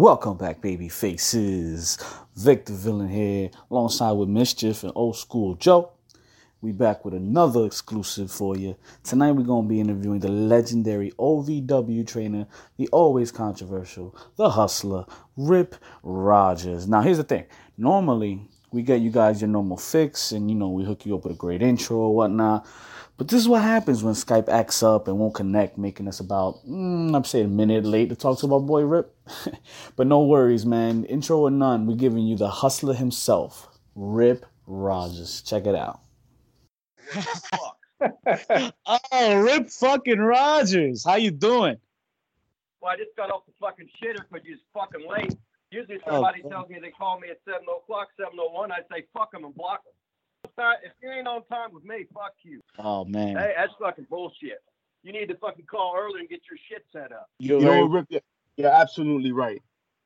Welcome back, baby faces. Victor Villain here, alongside with Mischief and Old School Joe. We back with another exclusive for you. Tonight we're gonna be interviewing the legendary OVW trainer, the always controversial, the hustler, Rip Rogers. Now here's the thing. Normally we get you guys your normal fix and you know we hook you up with a great intro or whatnot. But this is what happens when Skype acts up and won't connect, making us about, mm, I'm saying a minute late to talk to my boy Rip. but no worries, man. Intro or none, we're giving you the hustler himself, Rip Rogers. Check it out. oh, Rip fucking Rogers. How you doing? Well, I just got off the fucking shitter because you was fucking late. Usually somebody oh, tells me they call me at 7 o'clock, 7.01, I say fuck them and block them if you ain't on time with me, fuck you. Oh man. Hey, that's fucking bullshit. You need to fucking call early and get your shit set up. You're, you Rip, you're absolutely right.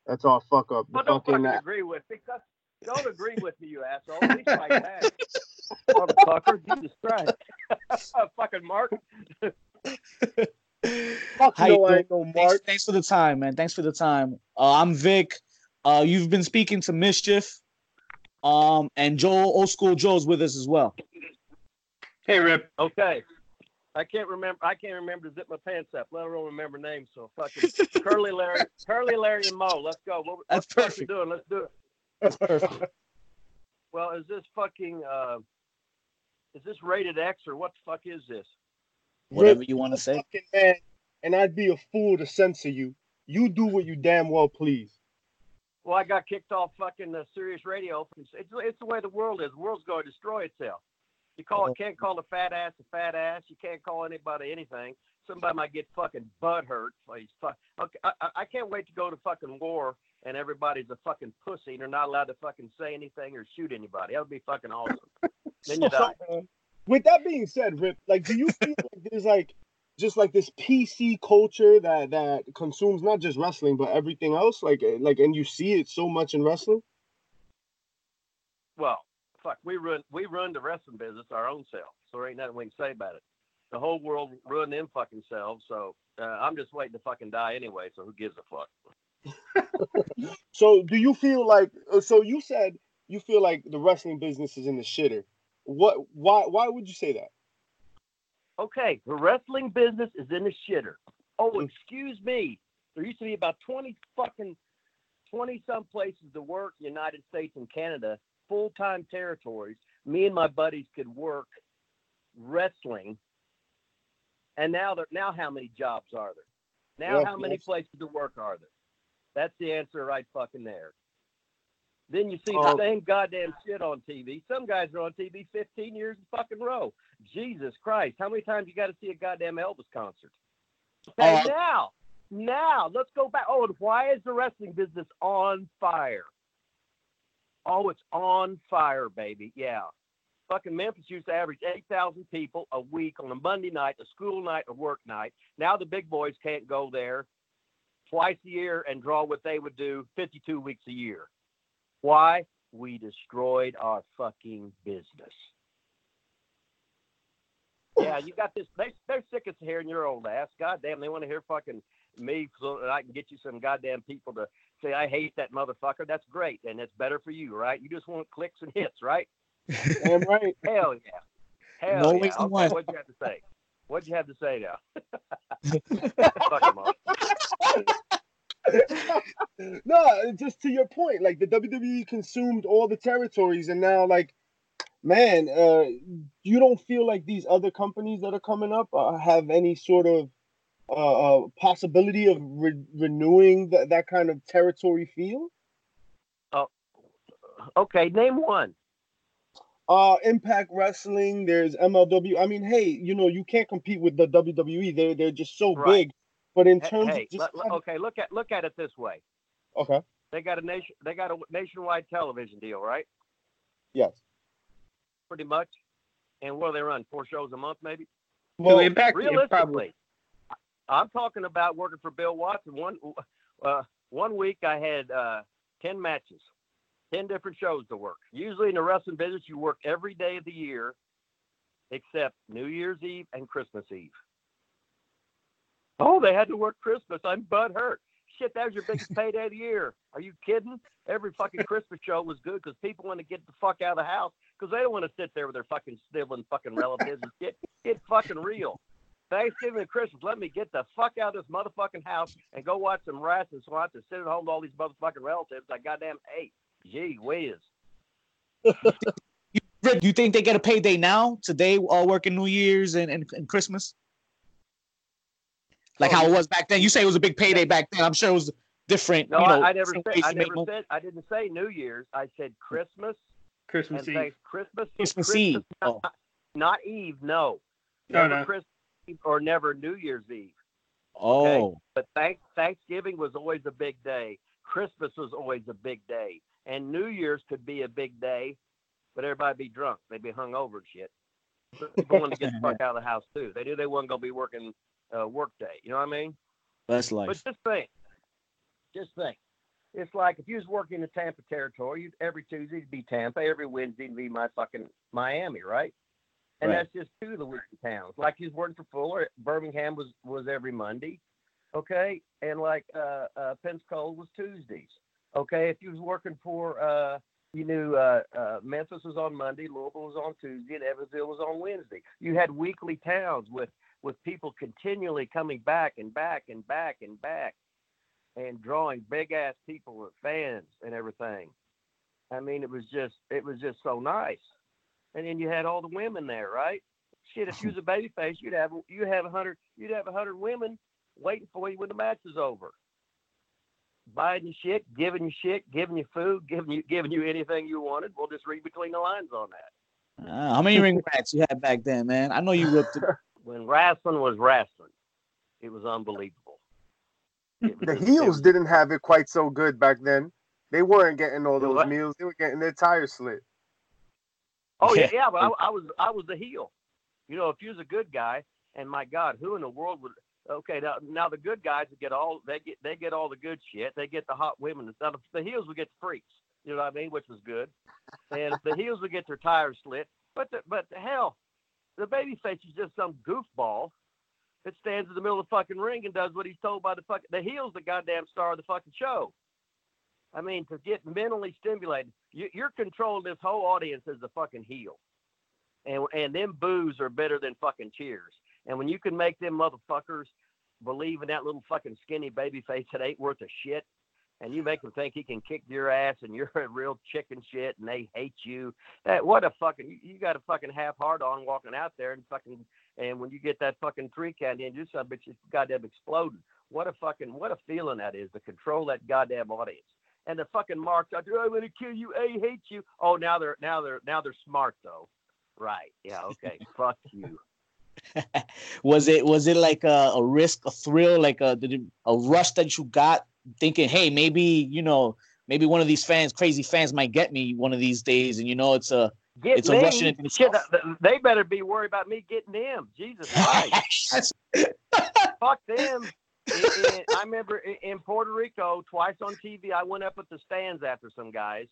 That's all fuck up. But don't fucking that. agree with me. Don't agree with me, you asshole. At least like that. Motherfucker, Jesus Christ. fucking Mark. Fuck How no, I ain't Mark. Thanks, thanks, for the time, man. Thanks for the time. Uh, I'm Vic. Uh, you've been speaking to Mischief. Um, and Joel, old school Joe's with us as well. Hey, Rip. Okay. I can't remember. I can't remember to zip my pants up. Let alone remember names. So fucking Curly Larry, Curly Larry and Mo. Let's go. What, That's what perfect. doing? Let's do it. That's perfect. well, is this fucking? Uh, is this rated X or what the fuck is this? Whatever Rip, you want to say. Man, and I'd be a fool to censor you. You do what you damn well please. Well, I got kicked off fucking uh, Sirius Radio. It's, it's the way the world is. The world's going to destroy itself. You call it, can't call a fat ass a fat ass. You can't call anybody anything. Somebody might get fucking butt hurt. He's fuck. Okay, I, I can't wait to go to fucking war and everybody's a fucking pussy and they're not allowed to fucking say anything or shoot anybody. That would be fucking awesome. then you die. With that being said, Rip, like, do you feel like there's like just like this PC culture that that consumes not just wrestling but everything else. Like eh, like, and you see it so much in wrestling. Well, fuck, we run we run the wrestling business our own self, so there ain't nothing we can say about it. The whole world run them fucking selves, so uh, I'm just waiting to fucking die anyway. So who gives a fuck? so do you feel like? Uh, so you said you feel like the wrestling business is in the shitter. What? Why? Why would you say that? Okay, the wrestling business is in the shitter. Oh, mm. excuse me. There used to be about 20 fucking 20 some places to work, United States and Canada, full time territories. Me and my buddies could work wrestling. And now there now how many jobs are there? Now yes, how many yes. places to work are there? That's the answer right fucking there. Then you see the oh. same goddamn shit on TV. Some guys are on TV 15 years in fucking row. Jesus Christ, how many times you got to see a goddamn Elvis concert? Okay, uh, now, now let's go back. Oh, and why is the wrestling business on fire? Oh, it's on fire, baby. Yeah. Fucking Memphis used to average 8,000 people a week on a Monday night, a school night, a work night. Now the big boys can't go there twice a year and draw what they would do 52 weeks a year. Why? We destroyed our fucking business. Yeah, you got this. They, they're sick of hearing your old ass. Goddamn, they want to hear fucking me so that I can get you some goddamn people to say I hate that motherfucker. That's great, and it's better for you, right? You just want clicks and hits, right? Damn right. Hell yeah. Hell no yeah. Okay, what'd you have to say? What'd you have to say now? Fuck him up. no, just to your point, like the WWE consumed all the territories, and now, like, man, uh, you don't feel like these other companies that are coming up uh, have any sort of uh, uh possibility of re- renewing th- that kind of territory feel? Oh, okay. Name one. Uh, Impact Wrestling. There's MLW. I mean, hey, you know, you can't compete with the WWE. They're they're just so right. big but in terms hey, of just l- okay, look at look at it this way. Okay. They got a nation. They got a nationwide television deal, right? Yes. Pretty much. And what do they run? Four shows a month, maybe. Well, impact realistically, I'm talking about working for Bill Watts. One uh, one week I had uh, ten matches, ten different shows to work. Usually in the wrestling business, you work every day of the year, except New Year's Eve and Christmas Eve. Oh, they had to work Christmas. I'm butt hurt. Shit, that was your biggest payday of the year. Are you kidding? Every fucking Christmas show was good because people want to get the fuck out of the house because they don't want to sit there with their fucking sniveling fucking relatives and shit. Get fucking real. Thanksgiving and Christmas, let me get the fuck out of this motherfucking house and go watch some rats and swats and sit at home with all these motherfucking relatives I goddamn hate. Gee whiz. Rick, do you think they get a payday now, today, all working New Year's and, and, and Christmas? Like oh, how it was back then. You say it was a big payday back then. I'm sure it was different. No, you know, I, I never said I to make never money. said I didn't say New Year's. I said Christmas Christmas Eve. thank Christmas Christmas Eve. not, Oh. not Eve, no. No, Never no. Christmas Eve or never New Year's Eve. Oh, But thank, Thanksgiving was always a big day. Christmas was always a big day. And New Year's could be a big day, but everybody be drunk. They'd be hungover and shit. But People wanted to get the fuck out of the house too. They knew they wasn't gonna be working uh, work day. You know what I mean? that's life. But just think, just think. It's like if you was working in the Tampa territory, you'd, every Tuesday it'd be Tampa, every Wednesday it'd be my fucking Miami, right? And Right. that's just two of the weekly towns. Like you was working for Fuller, Birmingham was was every Monday, okay, and like uh, uh, Pensacola was Tuesdays, okay. If you was working for, uh, you knew uh, uh, Memphis was on Monday, Louisville was on Tuesday, and Evansville was on Wednesday. You had weekly towns with with people continually coming back and back and back and back and drawing big ass people with fans and everything. I mean, it was just it was just so nice. And then you had all the women there, right? Shit, if you was a baby face, you'd have you'd have a hundred you'd have a hundred women waiting for you when the match is over. Buying you shit, giving you shit, giving you food, giving you giving you anything you wanted. We'll just read between the lines on that. Ah, how many ring rats you had back then, man? I know you ripped it. When wrestling was wrestling, it was unbelievable. It was The just- heels was- didn't have it quite so good back then. They weren't getting all those what? meals. They were getting their tires slit. Oh yeah, Yeah. yeah, but I, I was I was the heel. You know, if you was a good guy, and my God, who in the world would? Okay, now now the good guys would get all they get they get all the good shit. They get the hot women. Now the, the heels would get the freaks. You know what I mean? Which was good. And the heels would get their tires slit. But the, but the hell, the baby face is just some goofball that stands in the middle of the fucking ring and does what he's told by the fucking the heel's the goddamn star of the fucking show. I mean, to get mentally stimulated, you, you're controlling this whole audience as a fucking heel, and and them boos are better than fucking cheers. And when you can make them motherfuckers believe in that little fucking skinny baby face that ain't worth a shit, and you make them think he can kick your ass and you're a real chicken shit and they hate you. That what a fucking you, got a fucking half hard on walking out there and fucking and when you get that fucking three count in, you son a bitch is goddamn exploding. What a fucking what a feeling that is to control that goddamn audience. And the fucking marks out there, I'm gonna kill you, I hate you. Oh now they're now they're now they're smart though. Right. Yeah, okay. Fuck you. was it was it like a, a risk, a thrill, like a a rush that you got, thinking, hey, maybe you know, maybe one of these fans, crazy fans, might get me one of these days, and you know, it's a Get It's a me. into the Shit, they better be worried about me getting them. Jesus Christ. fuck them. In- in- I remember in- in Puerto Rico, twice on TV, I went up with the stands after some guys,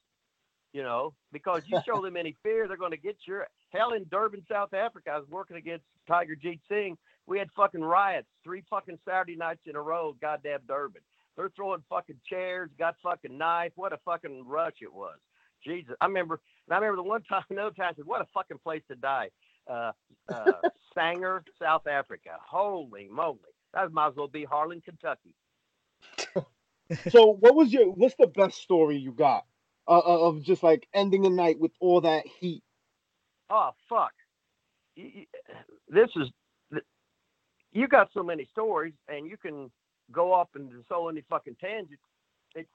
you know, because you show them any fear, they're going to get your hell in Durban, South Africa. I was working against Tiger Jeet Singh. We had fucking riots three fucking Saturday nights in a row, goddamn Durban. They're throwing fucking chairs, got fucking knife. What a fucking rush it was. Jesus. I remember, and I remember the one time, another time, I said, what a fucking place to die. Uh, uh, Sanger, South Africa. Holy moly. That might as well be Harlan, Kentucky. So, what was your? What's the best story you got uh, uh, of just like ending a night with all that heat? Oh, fuck. This is, you got so many stories and you can go up into so many fucking tangents. It,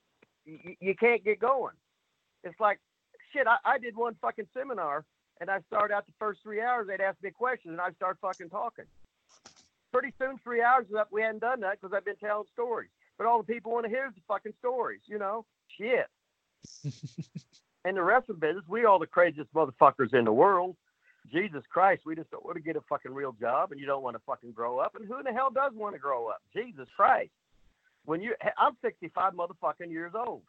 you, you can't get going. It's like, shit, I, I did one fucking seminar and I started out the first three hours, they'd ask me questions and I'd start fucking talking. Pretty soon, three hours is up. We hadn't done that because I've been telling stories. But all the people want to hear is the fucking stories, you know? Shit. and the wrestling business, we all the craziest motherfuckers in the world. Jesus Christ, we just don't want to get a fucking real job and you don't want to fucking grow up. And who in the hell does want to grow up? Jesus Christ. When you, I'm 65 motherfucking years old.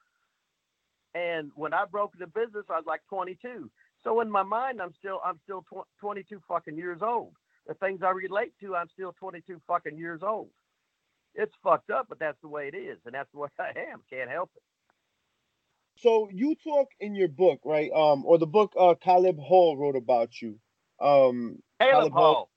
And when I broke the business, I was like 22. So in my mind, I'm still, I'm still tw- 22 fucking years old. The things I relate to, I'm still 22 fucking years old. it's fucked up, but that's the way it is, and that's way I am. Can't help it. So you talk in your book, right? Um, or the book uh Caleb Hall wrote about you um, Caleb, Hall.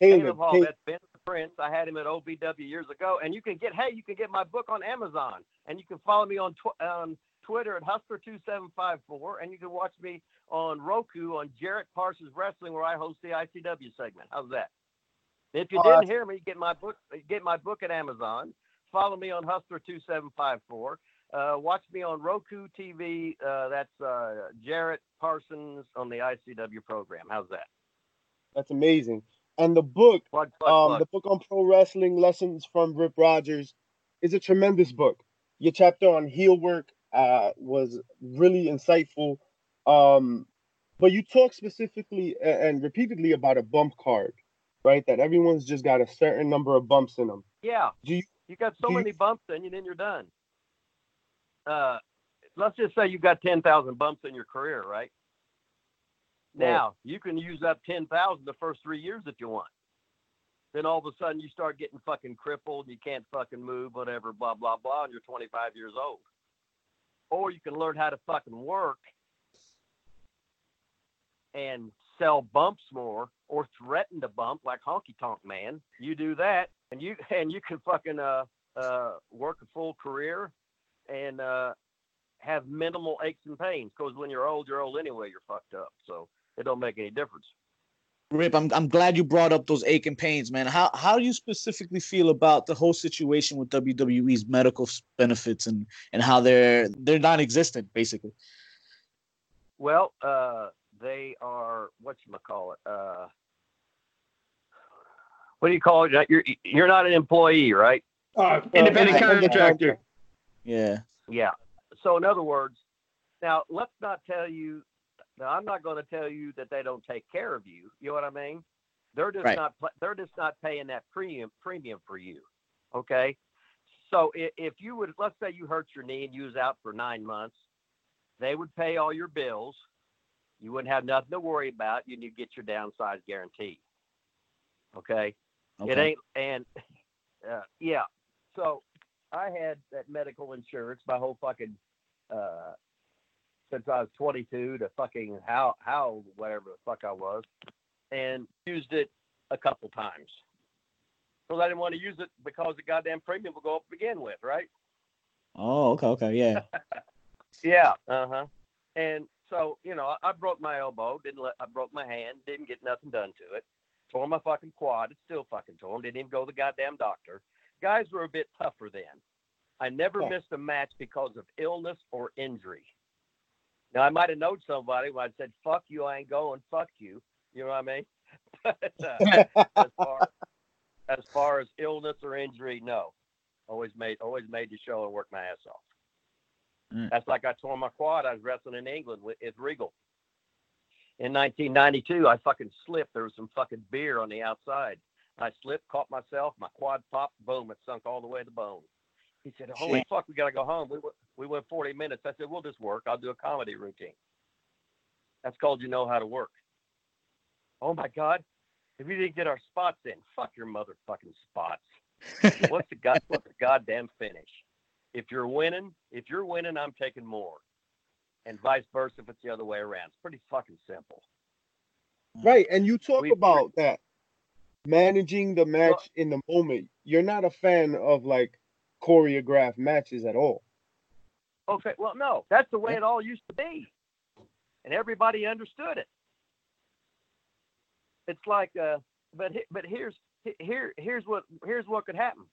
Caleb, Caleb Hall. Caleb. That's Ben Prince. I had him at OVW years ago, and you can get hey, you can get my book on Amazon, and you can follow me on tw- Twitter at Hustler2754, and you can watch me on Roku on Jarrett Parsons Wrestling, where I host the ICW segment. How's that? If you didn't hear me, get my book. Get my book at Amazon. Follow me on Hustler2754, watch me on Roku TV. Uh, that's uh, Jarrett Parsons on the ICW program. How's that? That's amazing. And the book, Plug, plug, um, plug. the book on pro wrestling lessons from Rip Rogers, is a tremendous book. Your chapter on heel work uh, was really insightful. Um, but you talk specifically and repeatedly about a bump card, right? That everyone's just got a certain number of bumps in them. Yeah. Do you- you got so do you- many bumps in you, then you're done. Uh, let's just say you've got 10,000 bumps in your career, right? Right. Now, you can use up 10,000 the first three years if you want. Then all of a sudden you start getting fucking crippled and you can't fucking move, whatever, blah, blah, blah, and you're 25 years old. Or you can learn how to fucking work and sell bumps more or threaten to bump like honky tonk man. You do that and you and you can fucking uh uh work a full career and uh have minimal aches and pains because when you're old you're old anyway you're fucked up so it don't make any difference Rip, I'm I'm glad you brought up those ache and pains, man. How how do you specifically feel about the whole situation with WWE's medical benefits and and how they're they're non-existent, basically? well uh they are what you call it uh what do you call it you're you're not an employee right Uh, independent Uh, contractor. Yeah. Yeah. So in other words, now let's not tell you. Now I'm not going to tell you that they don't take care of you. You know what I mean? They're just Right. not. They're just not paying that premium premium for you. Okay. So if, if you would, let's say you hurt your knee and you was out for nine months, they would pay all your bills. You wouldn't have nothing to worry about. And you get your downside guarantee. Okay. okay. It ain't and uh, yeah. So I had that medical insurance my whole fucking uh since I was 22 to fucking how how whatever the fuck I was, and used it a couple times. Because I didn't want to use it because the goddamn premium will go up to begin with, right? Oh, okay, okay, yeah. Yeah. Uh huh. And so you know, I, I broke my elbow. Didn't let. I broke my hand. Didn't get nothing done to it. Tore my fucking quad. It's still fucking torn. Didn't even go to the goddamn doctor. Guys were a bit tougher then. I never Yeah. missed a match because of illness or injury. Now I might have known somebody when I said "fuck you," I ain't going. Fuck you. You know what I mean? But uh, as far as far as illness or injury, no. Always made always made the show and worked my ass off. Mm. That's like I tore my quad. I was wrestling in England with, with Regal. In 1992, I fucking slipped. There was some fucking beer on the outside. I slipped, caught myself. My quad popped. Boom! It sunk all the way to the bone. He said, "Holy Shit. fuck, we gotta go home." We went, we went 40 minutes. I said, "We'll just work. I'll do a comedy routine." That's called you know how to work. Oh my God! If we didn't get our spots in, fuck your motherfucking spots. what's the god? What's the goddamn finish? If you're winning, if you're winning, I'm taking more, and vice versa if it's the other way around. It's pretty fucking simple. Right, and you talk We- about that managing the match in the moment. You're not a fan of like choreographed matches at all. Okay, well, no, that's the way it all used to be, and everybody understood it. It's like, uh, but but here's here here's what here's what could happen.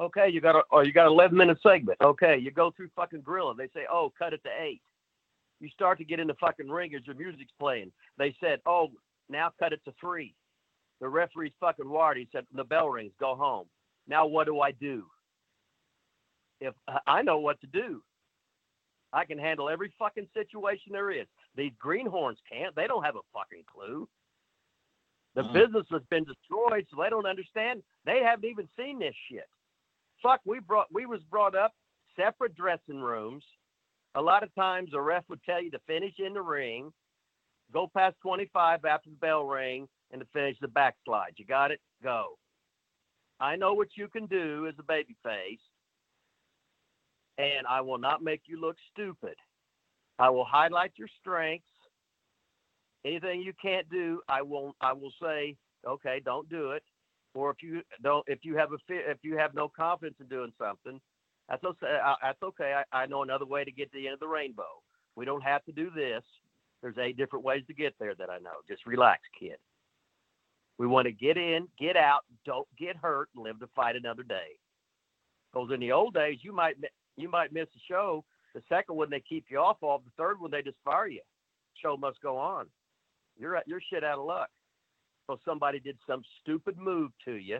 Okay, you got a or you got an 11 minute segment. Okay, you go through fucking Gorilla. They say, oh, cut it to eight. You start to get in the fucking ring as your music's playing. They said, oh, now cut it to three. The referee's fucking wired. He said, the bell rings, go home. Now what do I do? If uh, I know what to do, I can handle every fucking situation there is. These greenhorns can't. They don't have a fucking clue. The Uh-uh. business has been destroyed, so they don't understand. They haven't even seen this shit. Fuck, we brought we was brought up separate dressing rooms. A lot of times the ref would tell you to finish in the ring, go past 25 after the bell ring, and to finish the backslide. You got it? Go. I know what you can do as a baby face, and I will not make you look stupid. I will highlight your strengths. Anything you can't do, I will I will say, okay, don't do it. Or if you don't, if you have a if you have no confidence in doing something, that's okay. That's okay. I, I know another way to get to the end of the rainbow. We don't have to do this. There's eight different ways to get there that I know. Just relax, kid. We want to get in, get out, don't get hurt, and live to fight another day. Because in the old days, you might you might miss a show. The second one they keep you off of. The third one they just fire you. Show must go on. You're you're shit out of luck. So somebody did some stupid move to you.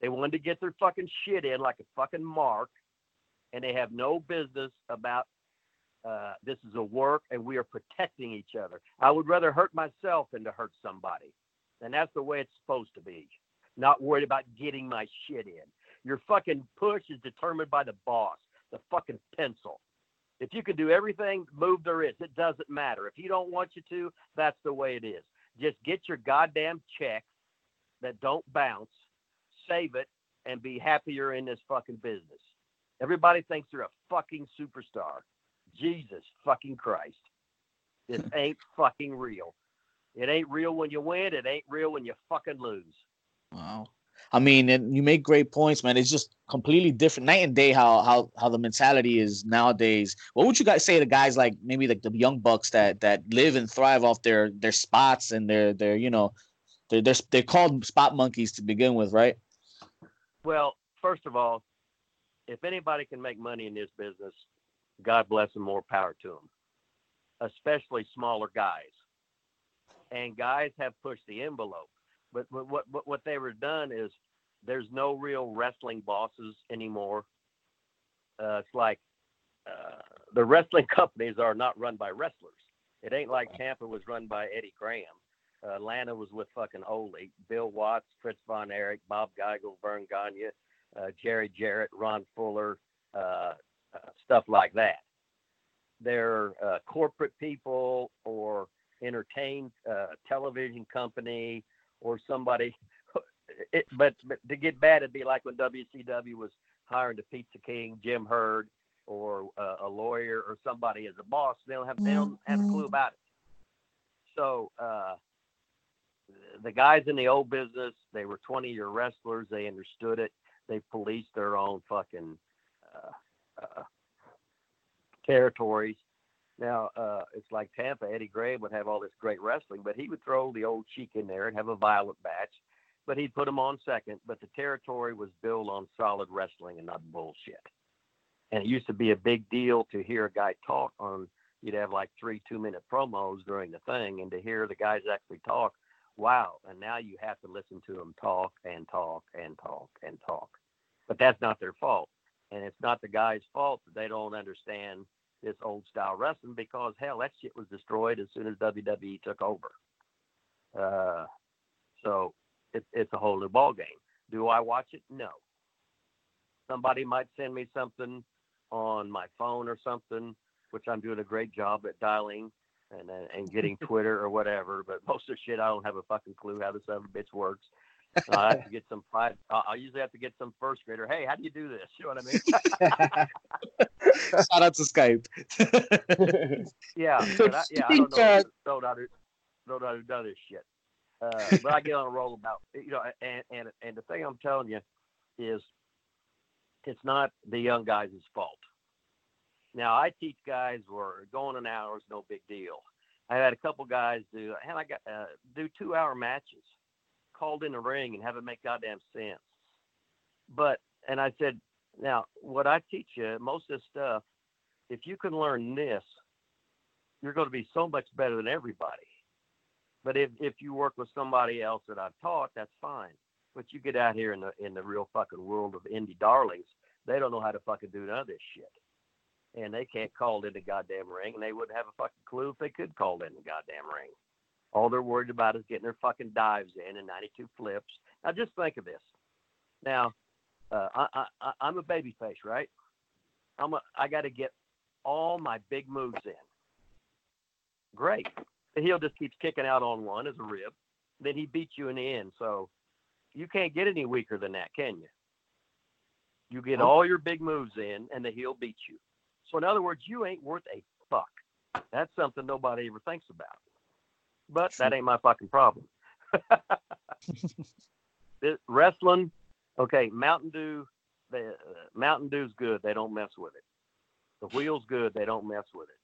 They wanted to get their fucking shit in like a fucking mark, and they have no business about uh, this is a work and we are protecting each other. I would rather hurt myself than to hurt somebody. And that's the way it's supposed to be. Not worried about getting my shit in. Your fucking push is determined by the boss, the fucking pencil. If you can do everything move there is, it doesn't matter. If you don't want you to, that's the way it is. Just get your goddamn check that don't bounce, save it, and be happier in this fucking business. Everybody thinks they're a fucking superstar. Jesus fucking Christ. This ain't fucking real. It ain't real when you win. It ain't real when you fucking lose. Wow. I mean, and you make great points, man. It's just completely different, night and day. How how how the mentality is nowadays. What would you guys say to guys like maybe like the young bucks that that live and thrive off their their spots and their their you know they're they're, they're called spot monkeys to begin with, right? Well, first of all, if anybody can make money in this business, God bless them, more power to them, especially smaller guys. And guys have pushed the envelope. But what what what they were done is there's no real wrestling bosses anymore. Uh, it's like uh, the wrestling companies are not run by wrestlers. It ain't like Tampa was run by Eddie Graham. Uh, Atlanta was with fucking Ole, Bill Watts, Fritz von Erich, Bob Geigel, Verne Gagne, uh, Jerry Jarrett, Ron Fuller, uh, uh, stuff like that. They're uh, corporate people or entertain uh, television company or somebody. It, but, but to get bad, it'd be like when WCW was hiring the Pizza King, Jim Herd, or uh, a lawyer or somebody as a boss. They don't have they don't have a clue about it. So uh, the guys in the old business, they were 20 year wrestlers. They understood it. They policed their own fucking uh, uh, territories. Now, uh, it's like Tampa. Eddie Graham would have all this great wrestling, but he would throw the old cheek in there and have a violent match, but he'd put him on second. But the territory was built on solid wrestling and not bullshit. And it used to be a big deal to hear a guy talk on, you'd have like three two minute promos during the thing, and to hear the guys actually talk, wow. And now you have to listen to them talk and talk and talk and talk. But that's not their fault. And it's not the guy's fault that they don't understand this old style wrestling because hell, that shit was destroyed as soon as WWE took over. Uh, so it, it's a whole new ball game. Do I watch it? No. Somebody might send me something on my phone or something, which I'm doing a great job at dialing and and getting Twitter or whatever. But most of the shit, I don't have a fucking clue how this other bitch works. I have to get some five. I usually have to get some first grader. Hey, how do you do this? You know what I mean? Shout out to Skype. yeah, but I, yeah, I don't know. Don't know how to, don't know how to do this shit. Uh, but I get on a roll about you know, and and and the thing I'm telling you is, it's not the young guys' fault. Now I teach guys where going an hour is no big deal. I had a couple guys do, and I got uh, do two hour matches called in the ring and have it make goddamn sense. But and I said, now what I teach you, most of this stuff, if you can learn this, you're going to be so much better than everybody. But if if you work with somebody else that I've taught, that's fine. But you get out here in the in the real fucking world of indie darlings, they don't know how to fucking do none of this shit. And they can't call in the goddamn ring, and they wouldn't have a fucking clue if they could call in the goddamn ring. All they're worried about is getting their fucking dives in and 92 flips. Now, just think of this. Now, uh, I, I, I'm a baby face, right? I'm a, I got to get all my big moves in. Great. The heel just keeps kicking out on one as a rib. Then he beats you in the end. So You can't get any weaker than that, can you? You get all your big moves in, and the heel beats you. So, in other words, you ain't worth a fuck. That's something nobody ever thinks about. But that ain't my fucking problem. It- wrestling, okay, Mountain Dew, the uh, Mountain Dew's good. They don't mess with it. The wheel's good. They don't mess with it.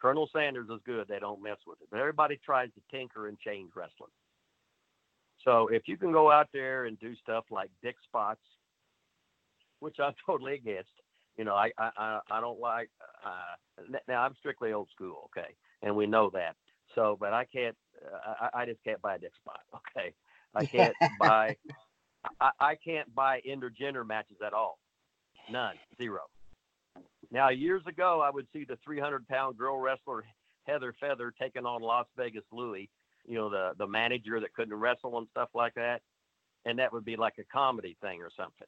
Colonel Sanders is good. They don't mess with it. But everybody tries to tinker and change wrestling. So if you can go out there and do stuff like dick spots, which I'm totally against, you know, I I I, I don't like. Uh, now I'm strictly old school, okay, and we know that. So, but I can't. Uh, I, I just can't buy a dick spot, okay. I can't buy. I, I can't buy intergender matches at all. None, zero. Now, years ago, I would see the 300 pound girl wrestler Heather Feather taking on Las Vegas Louie, you know, the, the manager that couldn't wrestle and stuff like that. And that would be like a comedy thing or something.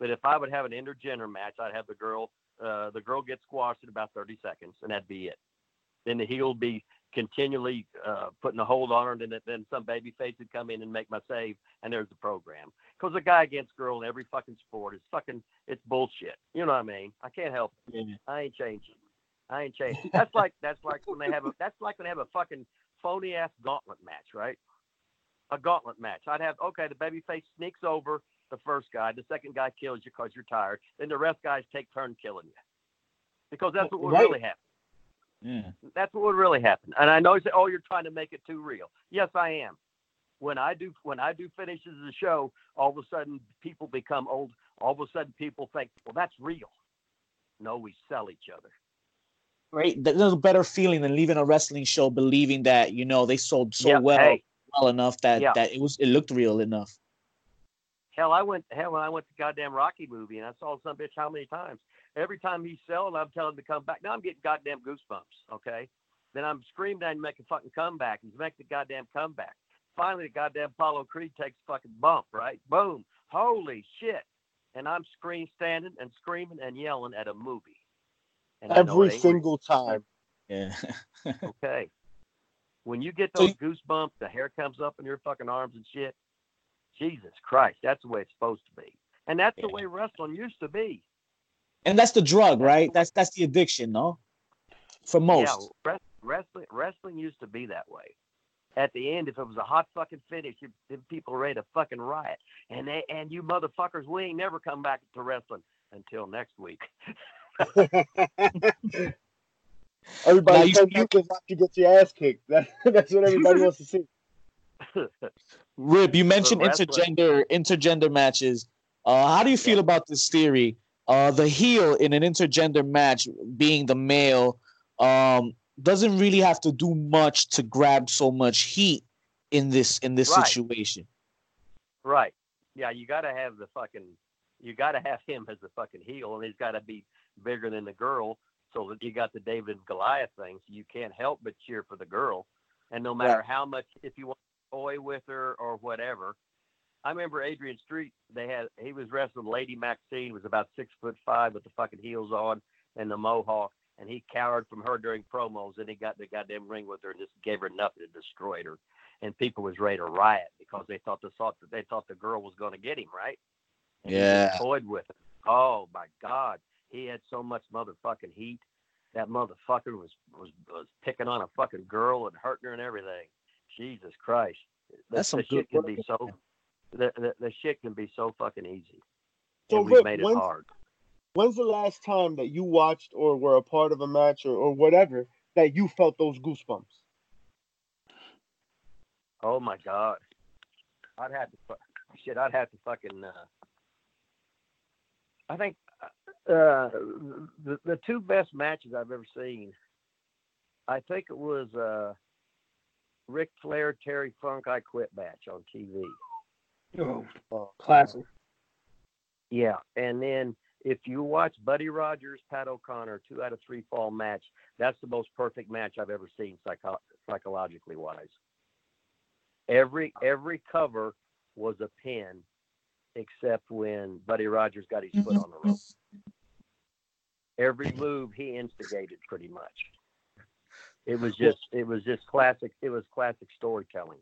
But if I would have an intergender match, I'd have the girl, uh, the girl get squashed in about 30 seconds, and that'd be it. Then the heel would be continually uh, putting a hold on her, and then, some baby face would come in and make my save, and there's the program. Because a guy against girl in every fucking sport is fucking, it's bullshit. You know what I mean? I can't help it. Yeah. I ain't changing. I ain't changing. That's like that's like when they have a that's like when they have a fucking phony ass gauntlet match, right? A gauntlet match. I'd have okay, the baby face sneaks over the first guy, the second guy kills you because you're tired, then the rest guys take turn killing you. Because that's what would Right. really happen. Yeah. That's what would really happen. And I know you say, "Oh, you're trying to make it too real." Yes, I am. When I do when I do finishes of the show, all of a sudden people become old. All of a sudden people think, "Well, that's real." No, we sell each other. Right. There's a better feeling than leaving a wrestling show believing that you know they sold so Yeah, well hey, well enough that Yeah. that it was it looked real enough. hell, I went hell when I went to goddamn Rocky movie and I saw some bitch how many times. Every time he's selling, I'm telling him to come back. Now I'm getting goddamn goosebumps. Okay. Then I'm screaming at him to make a fucking comeback. He's making the goddamn comeback. Finally, the goddamn Apollo Creed takes a fucking bump, right? Boom. Holy shit. And I'm scream standing and screaming and yelling at a movie. And I know it Every single time. Yeah. Okay. When you get So those goosebumps, the hair comes up in your fucking arms and shit. Jesus Christ, that's the way it's supposed to be. And that's the way wrestling used to be. And that's the drug, right? That's that's the addiction, no? For most. Yeah, wres- wrestling wrestling used to be that way. At the end, if it was a hot fucking finish, you, people were ready to fucking riot. And they and you motherfuckers, we ain't never come back to wrestling until next week. Everybody Now, you- come you- back and you get your ass kicked. That, that's what everybody wants to see. Rip, you mentioned intergender intergender matches. Uh, how do you feel about this theory? Uh, the heel in an intergender match, being the male, um, doesn't really have to do much to grab so much heat in this in this Right. situation. right. Yeah, you got to have the fucking, you got to have him as the fucking heel, and he's got to be bigger than the girl, so that you got the David and Goliath thing. So you can't help but cheer for the girl, and no matter how much, if you want to toy with her or whatever. I remember Adrian Street. They had he was wrestling Lady Maxine, was about six foot five with the fucking heels on and the mohawk, and he cowered from her during promos. And he got the goddamn ring with her and just gave her nothing and destroyed her. And people was ready to riot because they thought the thought they thought the girl was going to get him right. And Yeah. toyed with her. Oh my God, he had so much motherfucking heat. That motherfucker was was was picking on a fucking girl and hurting her and everything. Jesus Christ, That's some shit good can be so the, the the shit can be so fucking easy. So, and Rip, made it when's- hard. When's the last time that you watched or were a part of a match or, or whatever that you felt those goosebumps? Oh my God, I'd have to fu- shit. I'd have to fucking. Uh, I think uh, the the two best matches I've ever seen. I think it was uh, Ric Flair Terry Funk I Quit match on TV. Oh, oh, classic. Yeah, and then if you watch Buddy Rogers, Pat O'Connor, two out of three fall match, that's the most perfect match I've ever seen psycho- psychologically wise. Every every cover was a pin, except when Buddy Rogers got his foot on the rope. Every move he instigated, pretty much. It was just it was just classic. It was classic storytelling.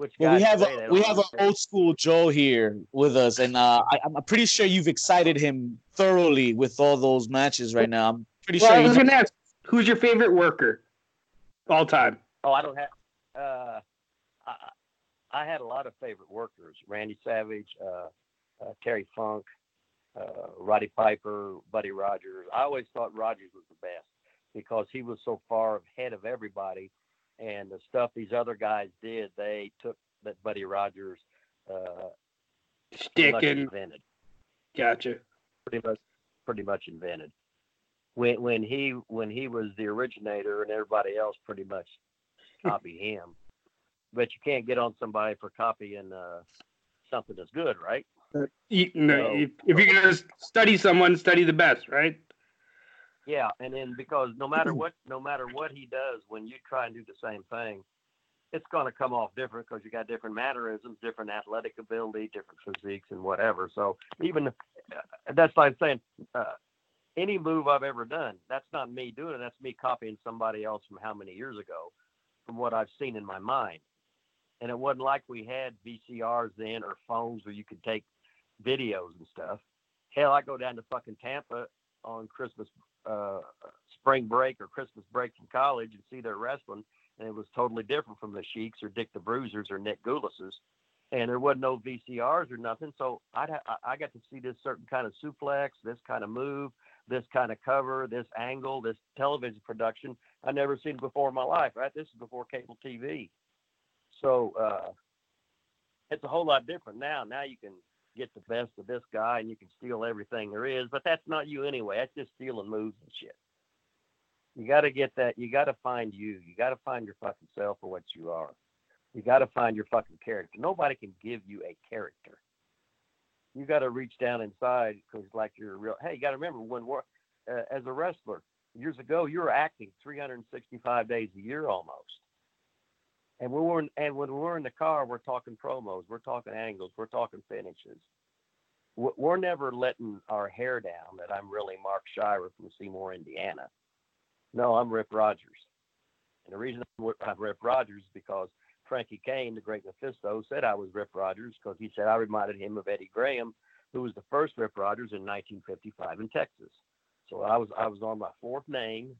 Which Well, we have a, we have an old school Joe here with us, and uh, I, I'm pretty sure you've excited him thoroughly with all those matches right now. I'm pretty Well, sure. I was gonna ask, who's your favorite worker, all time? Oh, I don't have. Uh, I, I had a lot of favorite workers: Randy Savage, uh, uh, Terry Funk, uh, Roddy Piper, Buddy Rogers. I always thought Rogers was the best because he was so far ahead of everybody, and the stuff these other guys did, they took that Buddy Rogers uh, Stick and invented. gotcha. Pretty much, pretty much invented. When when he when he was the originator and everybody else pretty much copy him. But you can't get on somebody for copying uh, something that's good, right? You, no, No. if, if you're gonna study someone, study the best, right? Yeah, and then because no matter what, no matter what he does, when you try and do the same thing, it's going to come off different because you got different mannerisms, different athletic ability, different physiques, and whatever. So even uh, that's like saying uh, any move I've ever done, that's not me doing it. That's me copying somebody else from how many years ago, from what I've seen in my mind. And it wasn't like we had VCRs then or phones where you could take videos and stuff. Hell, I go down to fucking Tampa on Christmas uh, spring break or Christmas break from college and see their wrestling, and it was totally different from the Sheiks or Dick the Bruisers or Nick Gulas's. And there wasn't no VCRs or nothing, so I'd ha- I got to see this certain kind of suplex, this kind of move, this kind of cover, this angle, this television production. I never seen before in my life. Right, this is before cable TV, so uh, it's a whole lot different now. Now you can get the best of this guy and you can steal everything there is, but that's not you anyway. That's just stealing moves and shit. You got to get that. You got to find you. You got to find your fucking self for what you are. You got to find your fucking character. Nobody can give you a character. You got to reach down inside because, like, you're real. Hey, you got to remember when we're uh, as a wrestler years ago, you were acting 365 days a year almost. And when we're in, and when we're in the car, we're talking promos, we're talking angles, we're talking finishes. We're never letting our hair down that I'm really Mark Sciarra from Seymour, Indiana. No, I'm Rip Rogers. And the reason I'm I'm Rip Rogers is because Frankie Cain, the great Mephisto, said I was Rip Rogers because he said I reminded him of Eddie Graham, who was the first Rip Rogers in 1955 in Texas. So I was I was on my fourth name,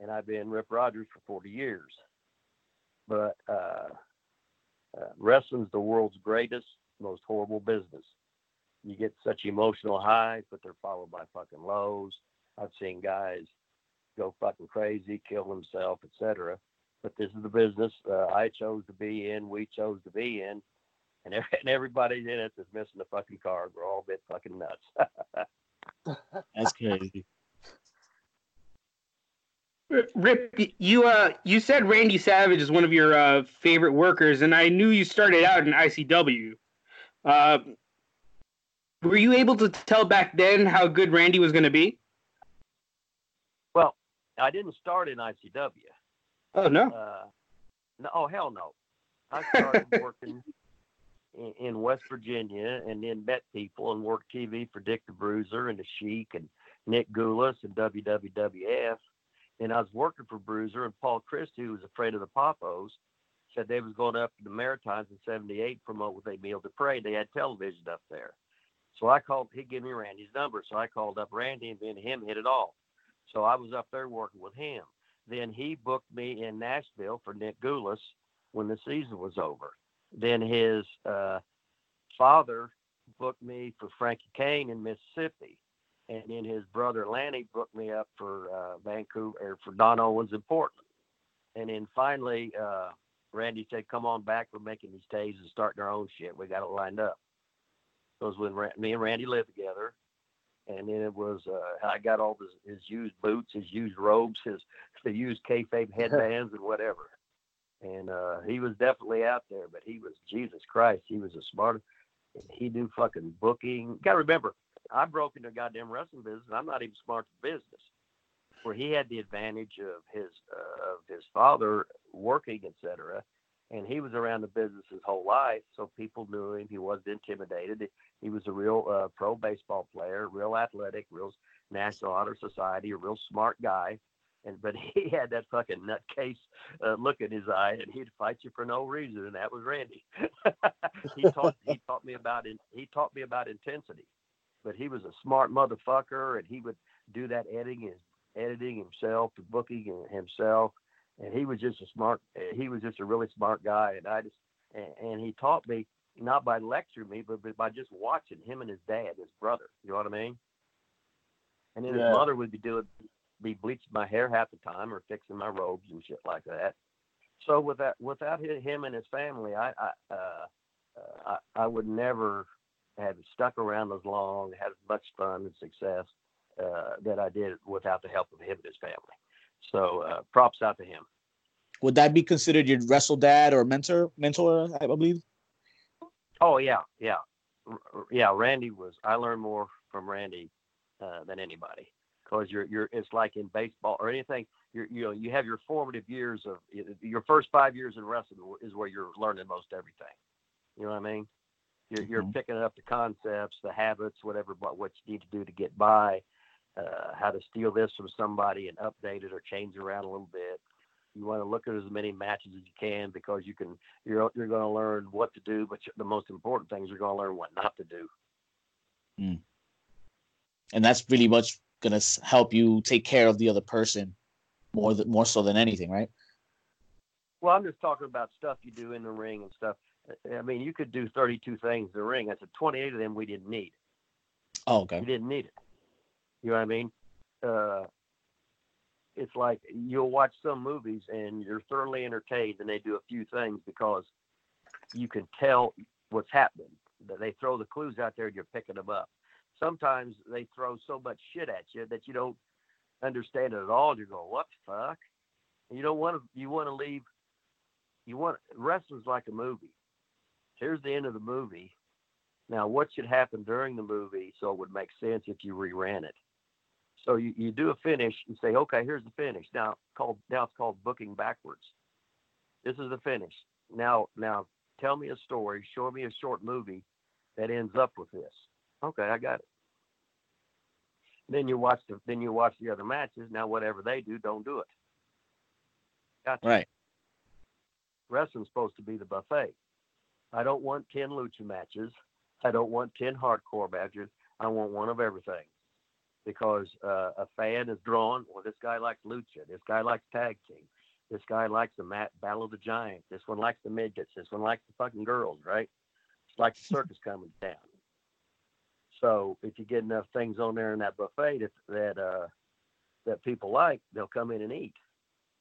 and I've been Rip Rogers for 40 years but uh, uh, wrestling's the world's greatest, most horrible business. You get such emotional highs, but they're followed by fucking lows. I've seen guys go fucking crazy, kill themselves, etc. But this is the business uh, I chose to be in. We chose to be in, and, every, and everybody in it is missing the fucking card. We're all a bit fucking nuts. That's crazy. Rip, you uh, you said Randy Savage is one of your uh, favorite workers, and I knew you started out in ICW. Uh, were you able to tell back then how good Randy was going to be? well, I didn't start in ICW. Oh no. Uh, no, oh hell no. I started working in, in West Virginia, and then met people and worked TV for Dick the Bruiser and the Sheik and Nick Gulas and WWWF. And I was working for Bruiser, and Paul Christy, who was afraid of the Poffos, said they was going up to the Maritimes in '78 promote with Emile Dupre. They had television up there. So I called. He gave me Randy's number, so I called up Randy, and then him hit it off. So I was up there working with him. Then he booked me in Nashville for Nick Gulas when the season was over. Then his uh, father booked me for Frankie Cain in Mississippi, and then his brother Lanny booked me up for uh, Vancouver or for Don Owens in Portland. And then finally, uh, Randy said, "Come on back. We're making these tapes and starting our own shit. We got it lined up." Because when Ra- me and Randy lived together, and then it was uh, I got all his, his used boots, his used robes, his the used kayfabe headbands and whatever. And uh, he was definitely out there, but he was Jesus Christ. He was a smart. He knew fucking booking. Gotta remember, I broke into goddamn wrestling business. I'm not even smart for business. Where he had the advantage of his uh, of his father working, etc. And he was around the business his whole life, so people knew him. He wasn't intimidated. He was a real uh, pro baseball player, real athletic, real National Honor Society, a real smart guy. and but he had that fucking nutcase uh, look in his eye, and he'd fight you for no reason, and that was Randy. he taught he taught me about it. He taught me about intensity, but he was a smart motherfucker, and he would do that editing editing himself, the booking himself, and he was just a smart. He was just a really smart guy, and I just and, and he taught me not by lecturing me, but, but by just watching him and his dad, his brother. You know what I mean? And then Yeah. his mother would be doing be bleaching my hair half the time or fixing my robes and shit like that. So without without him and his family, I I, uh, uh, I I would never have stuck around as long, had as much fun and success uh, that I did without the help of him and his family. So uh, props out to him. Would that be considered your wrestle dad or mentor? Mentor, I believe. Oh yeah, yeah, R- yeah. Randy was. I learned more from Randy uh, than anybody because you're you're. It's like in baseball or anything. You're you know you have your formative years of your first five years in wrestling is where you're learning most everything. You know what I mean? You're you're Mhm. picking up the concepts, the habits, whatever what what you need to do to get by. Uh, how to steal this from somebody and update it or change it around a little bit. You want to look at as many matches as you can because you can you're you're going to learn what to do, but the most important thing is you're going to learn what not to do. and that's really much gonna help you take care of the other person more th- more so than anything, right? Well, I'm just talking about stuff you do in the ring and stuff. I mean, you could do 32 things in the ring. I said 28 of them we didn't need. Oh, okay. We didn't need it. You know what I mean? Uh, it's like you'll watch some movies and you're thoroughly entertained, and they do a few things because you can tell what's happening. That they throw the clues out there and you're picking them up. Sometimes they throw so much shit at you that you don't understand it at all. You go, "What the fuck?" And you don't want to. You want to leave. You want wrestling's like a movie. Here's the end of the movie. Now, what should happen during the movie so it would make sense if you reran it? So you, you do a finish and say, okay, here's the finish. Now called now it's called booking backwards. This is the finish. Now now tell me a story, show me a short movie that ends up with this. Okay, I got it. Then you watch the then you watch the other matches. Now whatever they do, don't do it. Gotcha. Right. Wrestling's supposed to be the buffet. I don't want 10 lucha matches. I don't want 10 hardcore matches. I want one of everything. Because uh, a fan is drawn, well, this guy likes lucha. This guy likes tag team. This guy likes the mat battle of the giants. This one likes the midgets. This one likes the fucking girls, right? It's like the circus coming down. So if you get enough things on there in that buffet that that uh, that people like, they'll come in and eat.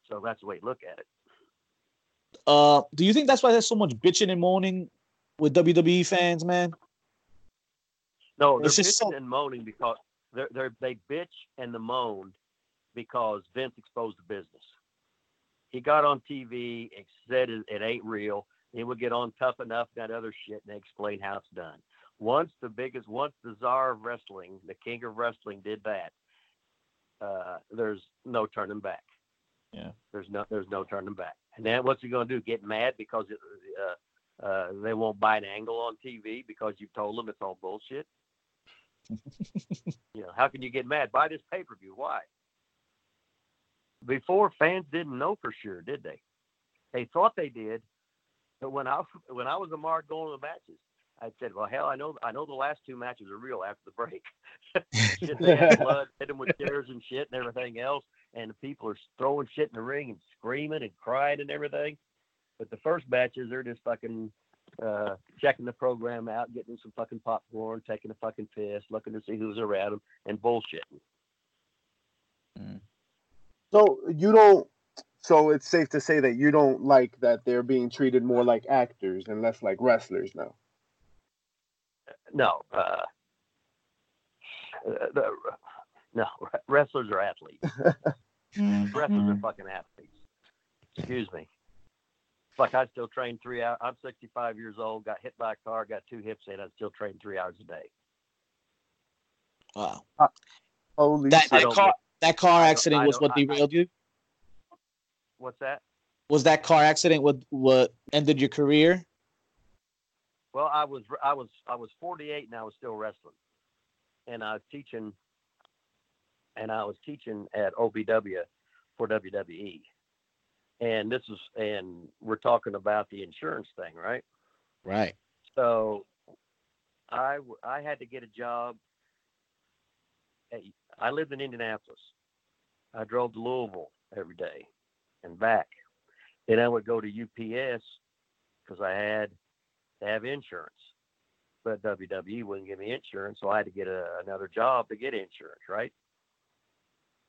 So that's the way you look at it. Uh, do you think that's why there's so much bitching and moaning with WWE fans, man? No, they're bitching so- and moaning because they're, they're they bitch and the moan because Vince exposed the business. He got on TV, and said it, it ain't real. He would get on Tough Enough, that other shit, and they explain how it's done. Once the biggest, once the czar of wrestling, the king of wrestling, did that, uh, there's no turning back. Yeah. There's no there's no turning back. And then what's he gonna do? Get mad because it, uh, uh, they won't buy an angle on TV because you've told them it's all bullshit? You know, how can you get mad? Buy this pay per view. Why? Before fans didn't know for sure, did they? They thought they did, but when I when I was a mark going to the matches, I said, "Well, hell, I know I know the last two matches are real after the break. shit, they had blood, hit them with chairs and shit and everything else, and the people are throwing shit in the ring and screaming and crying and everything. But the first matches, they're just fucking uh, checking the program out, getting some fucking popcorn, taking a fucking piss, looking to see who's around them, and bullshitting. So you don't. So it's safe to say that you don't like that they're being treated more like actors and less like wrestlers now. No, uh, uh, the, no, wrestlers are athletes. Mm-hmm. Wrestlers are fucking athletes. Excuse me. Fuck, I still train three hours. I'm 65 years old. Got hit by a car. Got two hips in. I still train three hours a day. Wow. Uh, holy That shit. That car make- that car accident was what I- I- derailed you. What's that? Was that car accident what what ended your career? Well, I was I was I was 48 and I was still wrestling, and I was teaching, and I was teaching at OVW for WWE. And this is, and we're talking about the insurance thing, right? Right. So I, I had to get a job. At, I lived in Indianapolis. I drove to Louisville every day and back. Then I would go to UPS because I had to have insurance. But WWE wouldn't give me insurance, so I had to get a, another job to get insurance, right?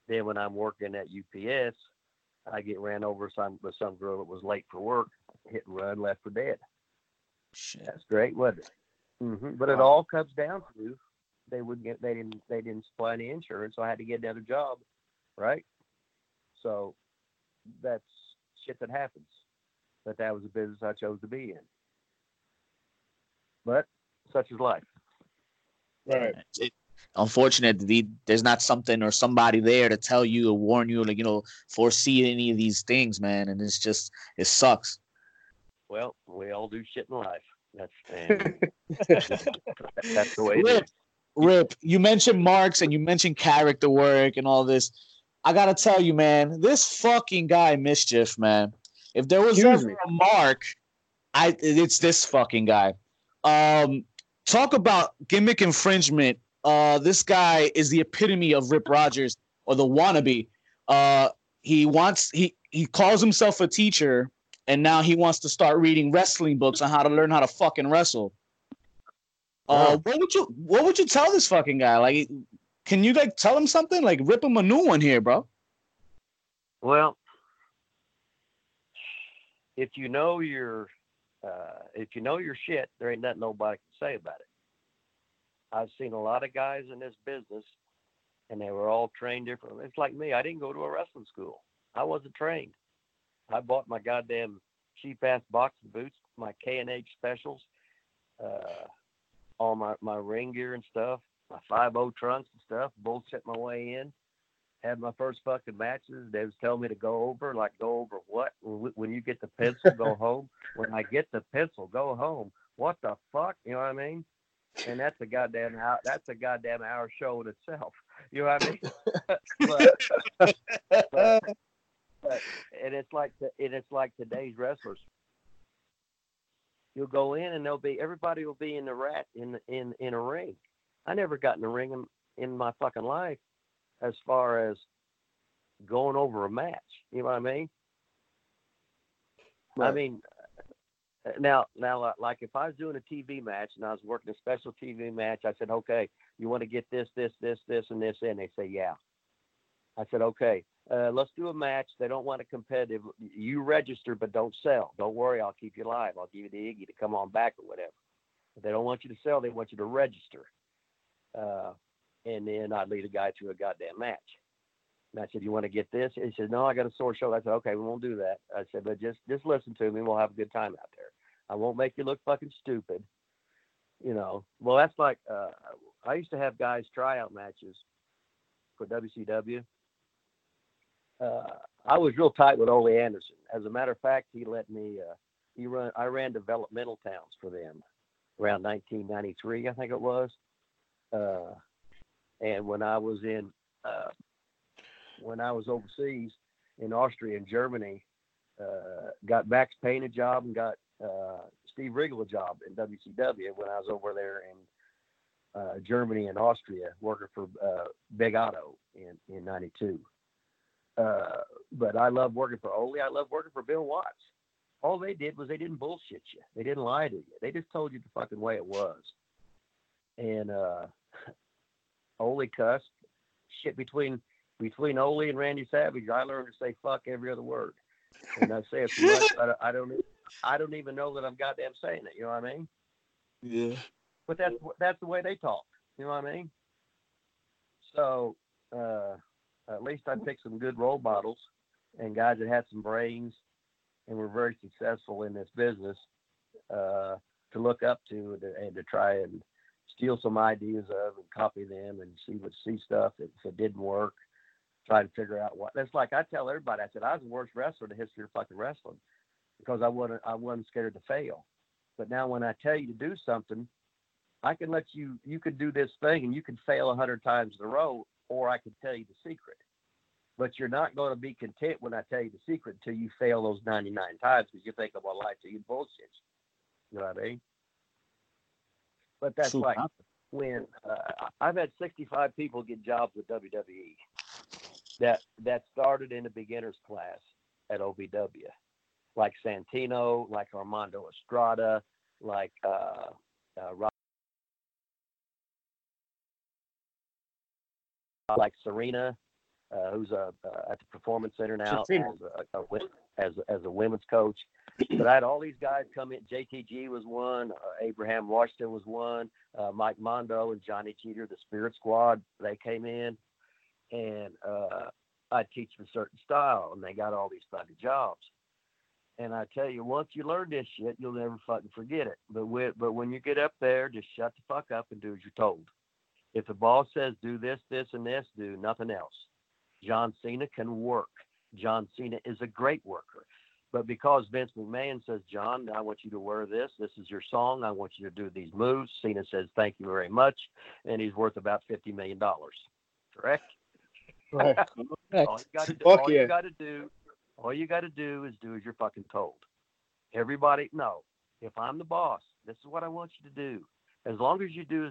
Then when I'm working at UPS, I get ran over some with some girl that was late for work, hit and run, left for dead. Shit. That's great, wasn't it? hmm But it all comes down to they wouldn't get they didn't they didn't supply any insurance, so I had to get another job, right? So that's shit that happens. But that was a business I chose to be in. But such is life. Right. It, unfortunate the, there's not something or somebody there to tell you or warn you, like you know, foresee any of these things, man. And it's just it sucks. Well, we all do shit in life. That's that's the way it is. Rip, Rip, you mentioned marks and you mentioned character work and all this. I gotta tell you, man, this fucking guy mischief, man. If there was Excuse ever me. a mark, I it's this fucking guy. Um, talk about gimmick infringement. Uh, this guy is the epitome of Rip Rogers or the wannabe. Uh, he wants he he calls himself a teacher, and now he wants to start reading wrestling books on how to learn how to fucking wrestle. Uh, what would you what would you tell this fucking guy? Like, can you like tell him something? Like, rip him a new one here, bro. Well, if you know your uh, if you know your shit, there ain't nothing nobody can say about it. I've seen a lot of guys in this business, and they were all trained differently. It's like me. I didn't go to a wrestling school. I wasn't trained. I bought my goddamn cheap ass boxing boots, my K and H specials, uh, all my my ring gear and stuff, my five O trunks and stuff. Bullshit my way in had my first fucking matches. They was telling me to go over, like go over what? When when you get the pencil, go home. When I get the pencil, go home. What the fuck? You know what I mean? And that's a goddamn hour. That's a goddamn hour show in itself. You know what I mean? but, but, but, and it's like the, and it's like today's wrestlers. You'll go in and they'll be everybody will be in the rat in the, in in a ring. I never got in a ring in, in my fucking life as far as going over a match. You know what I mean? I mean, now, now, uh, like if I was doing a TV match and I was working a special TV match, I said, okay, you want to get this, this, this, this, and this in? They say, yeah. I said, okay, uh, let's do a match. They don't want a competitive. You register, but don't sell. Don't worry, I'll keep you alive. I'll give you the Iggy to come on back or whatever. If they don't want you to sell, they want you to register. Uh, and then I'd lead a guy to a goddamn match. And I said, "You want to get this?" He said, "No, I got a sore shoulder." I said, "Okay, we won't do that." I said, "But just just listen to me. We'll have a good time out. I won't make you look fucking stupid." You know. Well, that's like uh, I used to have guys try out matches for WCW. Uh, I was real tight with Ole Anderson. As a matter of fact, he let me. Uh, he run. I ran developmental towns for them around 1993, I think it was. Uh, and when I was in uh, when I was overseas in Austria and Germany, uh, got Max Payne a job and got uh, Steve Regal a job in WCW when I was over there in uh, Germany and Austria working for uh, Big Otto in in '92. Uh, but I love working for Ole. I love working for Bill Watts. All they did was they didn't bullshit you. They didn't lie to you. They just told you the fucking way it was. And uh, Ole cussed shit between between Ole and Randy Savage. I learned to say fuck every other word, and I say it so much I, don't- I don't I don't even know that I'm goddamn saying it. You know what I mean? Yeah. But that's that's the way they talk. You know what I mean? So uh, at least I picked some good role models and guys that had some brains and were very successful in this business uh, to look up to and to, try and steal some ideas of and copy them and see what see stuff if it didn't work. Try to figure out what. That's like I tell everybody. I said I was the worst wrestler in the history of fucking wrestling because I wasn't I wasn't scared to fail. But now when I tell you to do something, I can let you you could do this thing and you can fail a hundred times in a row, or I can tell you the secret. But you're not going to be content when I tell you the secret until you fail those 99 times because you think I'm going to lie to you bullshit. You know what I mean? But that's like when uh, I've had 65 people get jobs with WWE that that started in a beginner's class at OVW, like Santino, like Armando Estrada, like uh, uh, like Serena, uh, who's a, uh, at the Performance Center now as a, a, as a, as a women's coach. But I had all these guys come in. JTG was one. Uh, Abraham Washington was one. Uh, Mike Mondo and Johnny Jeter, the Spirit Squad, they came in, and uh, I teach them a certain style, and they got all these fucking jobs. And I tell you, once you learn this shit, you'll never fucking forget it. But when, but when you get up there, just shut the fuck up and do as you're told. If the boss says do this, this, and this, do nothing else. John Cena can work. John Cena is a great worker. But because Vince McMahon says, John, I want you to wear this. This is your song. I want you to do these moves. Cena says, thank you very much. And he's worth about $50 million. Correct? Right. All you got to do, all yeah. you got to do, all you got to do is do as you're fucking told. Everybody, no. If I'm the boss, this is what I want you to do. As long as you do,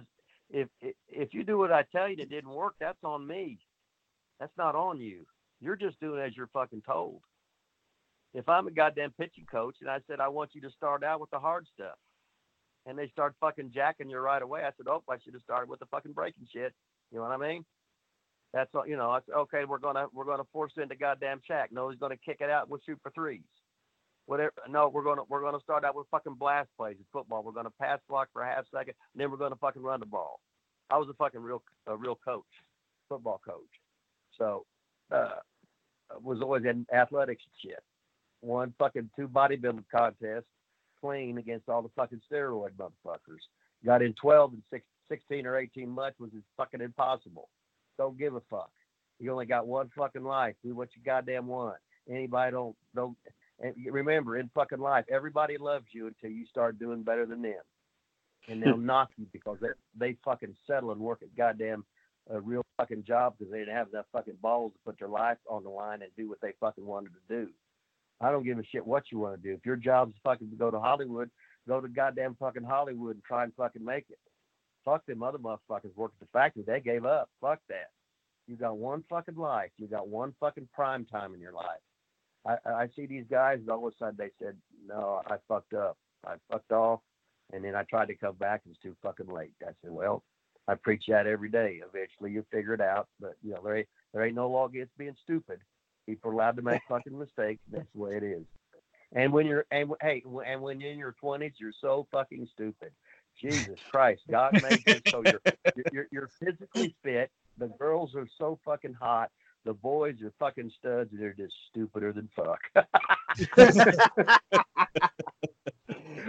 if if, if you do what I tell you that didn't work, that's on me. That's not on you. You're just doing as you're fucking told. If I'm a goddamn pitching coach and I said I want you to start out with the hard stuff, and they start fucking jacking you right away, I said, oh, I should have started with the fucking breaking shit. You know what I mean? That's all. You know, I said, okay, we're gonna we're gonna force into goddamn shack. No, he's gonna kick it out. We'll shoot for threes. Whatever. No, we're gonna we're gonna start out with fucking blast plays in football. We're gonna pass block for a half second, and then we're gonna fucking run the ball. I was a fucking real a real coach, football coach. So, uh, was always in athletics and shit. Won fucking two bodybuilding contests clean against all the fucking steroid motherfuckers. Got in 12 and six, 16 or 18 months was fucking impossible. Don't give a fuck. You only got one fucking life. Do what you goddamn want. Anybody don't don't. And remember, in fucking life, everybody loves you until you start doing better than them, and they'll knock you because they they fucking settle and work at goddamn a real fucking job because they didn't have enough fucking balls to put their life on the line and do what they fucking wanted to do. I don't give a shit what you want to do. If your job's fucking to go to Hollywood, go to goddamn fucking Hollywood and try and fucking make it. Fuck them other motherfuckers work at the factory. They gave up. Fuck that. You got one fucking life. You got one fucking prime time in your life. I, I see these guys, and all of a sudden they said, "No, I fucked up. I fucked off," and then I tried to come back, and it's too fucking late. I said, "Well, I preach that every day. Eventually, you figure it out. But you know, there ain't there ain't no law against being stupid. People are allowed to make fucking mistakes. That's the way it is. And when you're and hey, and when you're in your twenties, you're so fucking stupid. Jesus Christ, God made you so you're, you're you're you're physically fit. The girls are so fucking hot. The boys are fucking studs, and they're just stupider than fuck.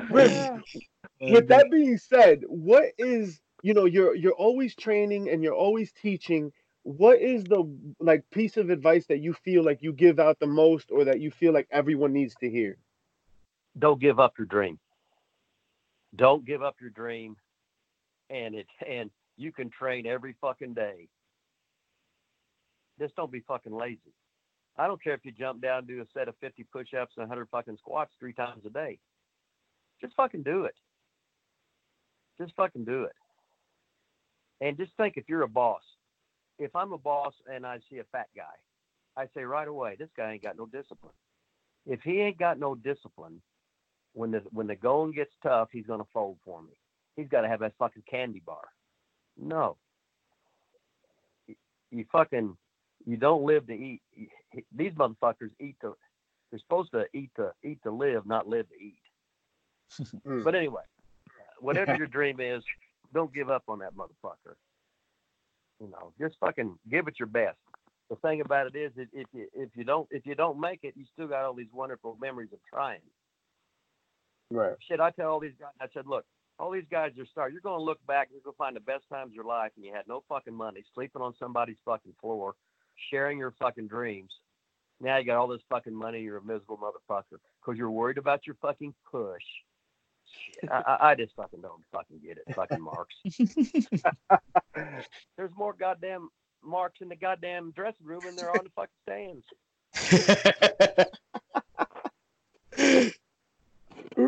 With, with that being said, what is you know you're you're always training and you're always teaching. What is the like piece of advice that you feel like you give out the most, or that you feel like everyone needs to hear? don't give up your dream. Don't give up your dream. And it and you can train every fucking day. Just don't be fucking lazy. I don't care if you jump down and do a set of 50 push-ups and 100 fucking squats three times a day. Just fucking do it. Just fucking do it. And just think if you're a boss. If I'm a boss and I see a fat guy, I say right away, this guy ain't got no discipline. If he ain't got no discipline, when the when the going gets tough, he's gonna fold for me. He's got to have that fucking candy bar. No, you, you fucking you don't live to eat. These motherfuckers eat to. They're supposed to eat to eat to live, not live to eat. Mm. But anyway, whatever your dream is, don't give up on that motherfucker. You know, just fucking give it your best. The thing about it is, if you if you don't if you don't make it, you still got all these wonderful memories of trying. Right. Shit, I tell all these guys, I said, look, all these guys are start. You're going to look back, you're going to find the best times of your life, and you had no fucking money, sleeping on somebody's fucking floor, sharing your fucking dreams. Now you got all this fucking money. You're a miserable motherfucker because you're worried about your fucking push. I, I, I just fucking don't fucking get it, fucking marks. There's more goddamn marks in the goddamn dressing room, and they're on the fucking stands.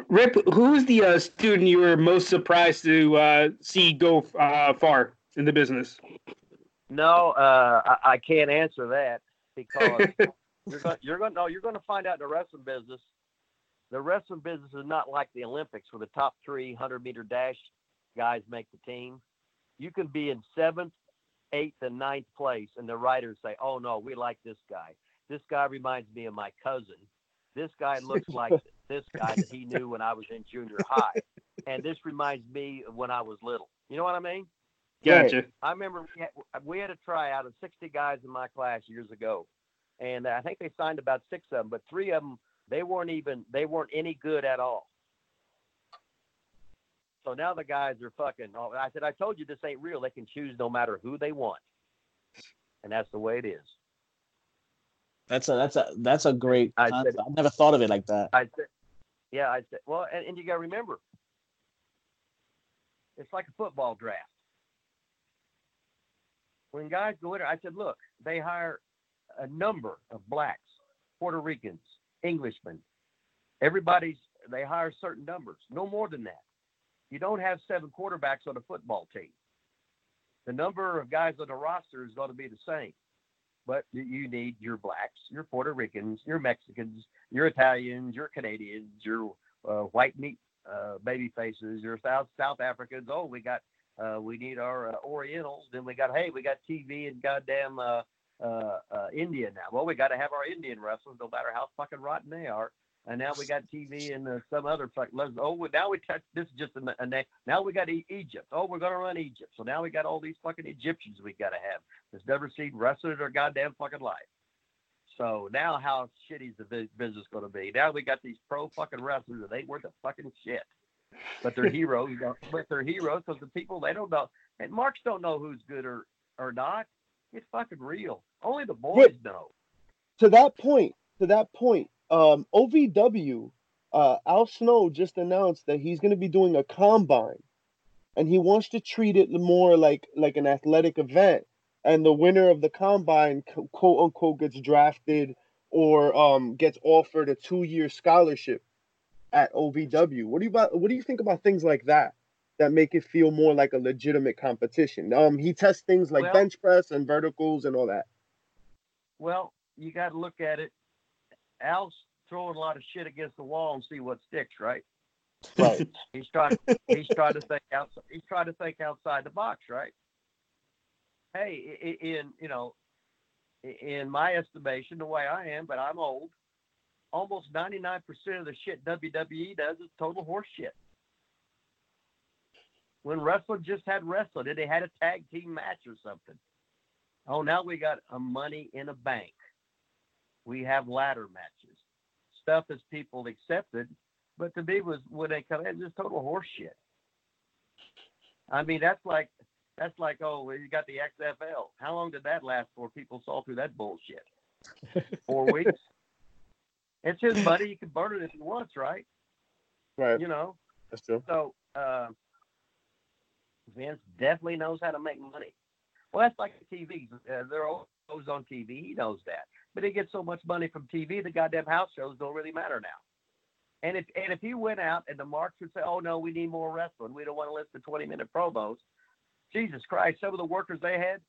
Rip, who's the uh, student you were most surprised to uh, see go uh, far in the business? No, uh, I, I can't answer that because you're going you're going no you're going to find out in the wrestling business. The wrestling business is not like the Olympics where the top three hundred meter dash guys make the team. You can be in seventh, eighth, and ninth place, and the writers say, "Oh no, we like this guy. This guy reminds me of my cousin. This guy looks like this guy that he knew when I was in junior high, and this reminds me of when I was little. You know what I mean? Gotcha. I remember we had, we had a tryout of 60 guys in my class years ago, and I think they signed about six of them, but three of them they weren't even they weren't any good at all. So now the guys are fucking. oh, I said, I told you this ain't real. They can choose no matter who they want, and that's the way it is. That's a that's a that's a great I said- I never thought of it like that. I said, yeah, I said, well, and, and you got to remember, it's like a football draft. When guys go in there, I said, look, they hire a number of blacks, Puerto Ricans, Englishmen. Everybody's, they hire certain numbers, no more than that. You don't have seven quarterbacks on a football team. The number of guys on the roster is going to be the same but you- need your blacks, your Puerto Ricans, your Mexicans, your Italians, your Canadians, your uh, white meat uh, baby faces, your South South Africans. Oh, we got uh, we need our uh, Orientals. Then we got hey, we got TV and goddamn uh, uh, India now. Well, we got to have our Indian wrestlers, no matter how fucking rotten they are. And now we got TV and uh, some other fuck. let's- Oh, now we touch this is just a, a na- now we got e- Egypt. Oh, we're gonna run Egypt. So now we got all these fucking Egyptians we got to have that's never seen wrestling in their goddamn fucking life. So now how shitty is the business going to be? Now we got these pro fucking wrestlers that ain't worth a fucking shit, but they're heroes. you know, But they're heroes because the people they don't know, and marks don't know who's good or or not. It's fucking real. Only the boys know. to that point, to that point, um, OVW, uh, Al Snow just announced that he's going to be doing a combine, and he wants to treat it more like like an athletic event. And the winner of the combine, quote unquote, gets drafted or um, gets offered a two-year scholarship at OVW. What do you about? What do you think about things like that? That make it feel more like a legitimate competition. Um, he tests things like Well- bench press and verticals and all that. Well, you got to look at it. Al's throwing a lot of shit against the wall and see what sticks, right? Right. He's trying. he's trying to think outside. He's trying to think outside the box, right? Hey, in you know, in my estimation, the way I am, but I'm old. Almost 99% of the shit WWE does is total horse shit. When wrestling just had wrestling, and they had a tag team match or something. Oh, now we got a money in a bank. We have ladder matches. Stuff is people accepted, but to me was when they come in, just total horse shit. I mean, that's like that's like oh, you got the XFL. How long did that last for? People saw through that bullshit. Four weeks. It's his money. He can burn it if he wants, right? Right. You know. That's true. So uh, Vince definitely knows how to make money. Well, that's like the TV. Uh, they're always on TV. He knows that. But he gets so much money from TV, the goddamn house shows don't really matter now. And if and if he went out and the marks would say, "Oh no, we need more wrestling. We don't want to listen to twenty minute promos," Jesus Christ, some of the workers they had,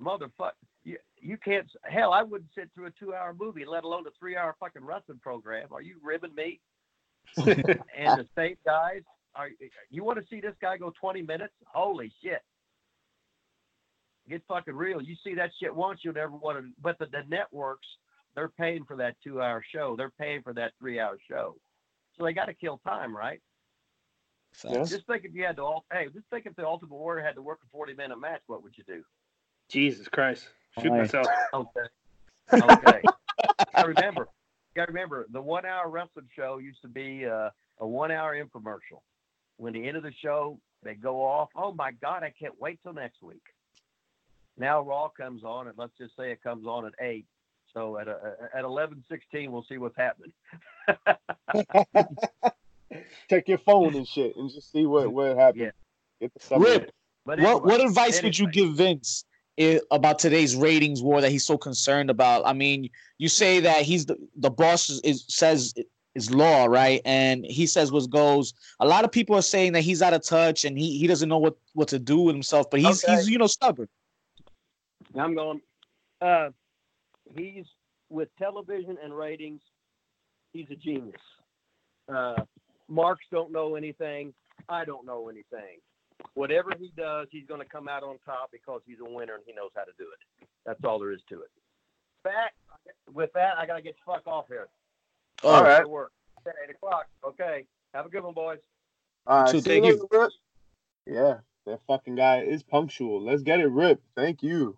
motherfucker, you you can't. Hell, I wouldn't sit through a two hour movie, let alone a three hour fucking wrestling program. Are you ribbing me? and the same guys. Are you want to see this guy go 20 minutes? Holy shit! Get fucking real. You see that shit once, you'll never want to. But the, the networks, they're paying for that two-hour show. They're paying for that three-hour show. So they got to kill time, right? Yes. Just think if you had to. ul- Hey, just think if the Ultimate Warrior had to work a 40-minute match, what would you do? Jesus Christ. Shoot Aye. myself. Okay. Okay. I remember. You got to remember the one-hour wrestling show used to be uh, a one-hour infomercial. When the end of the show, they go off. Oh my God, I can't wait till next week. Now Raw comes on, and let's just say it comes on at eight. So at a, at eleven sixteen, we'll see what's happening. Take your phone and shit and just see what what happened. Yeah. Get the stuff. Rip, But what anyway, what advice would you give Vince i about today's ratings war that he's so concerned about. I mean, you say that he's the the boss is, is says is law, right? And he says what goes. A lot of people are saying that he's out of touch and he, he doesn't know what, what to do with himself, but he's Okay. he's you know stubborn. I'm going. Uh, he's with television and ratings. He's a genius. Uh, Marks don't know anything. I don't know anything. Whatever he does, he's going to come out on top because he's a winner and he knows how to do it. That's all there is to it. Back with that, I got to get the fuck off here. Oh, All right. Work. Okay, eight o'clock. Okay. Have a good one, boys. All right, So see you thank you. Rip. Yeah, that fucking guy is punctual. Let's get it, Rip. Thank you.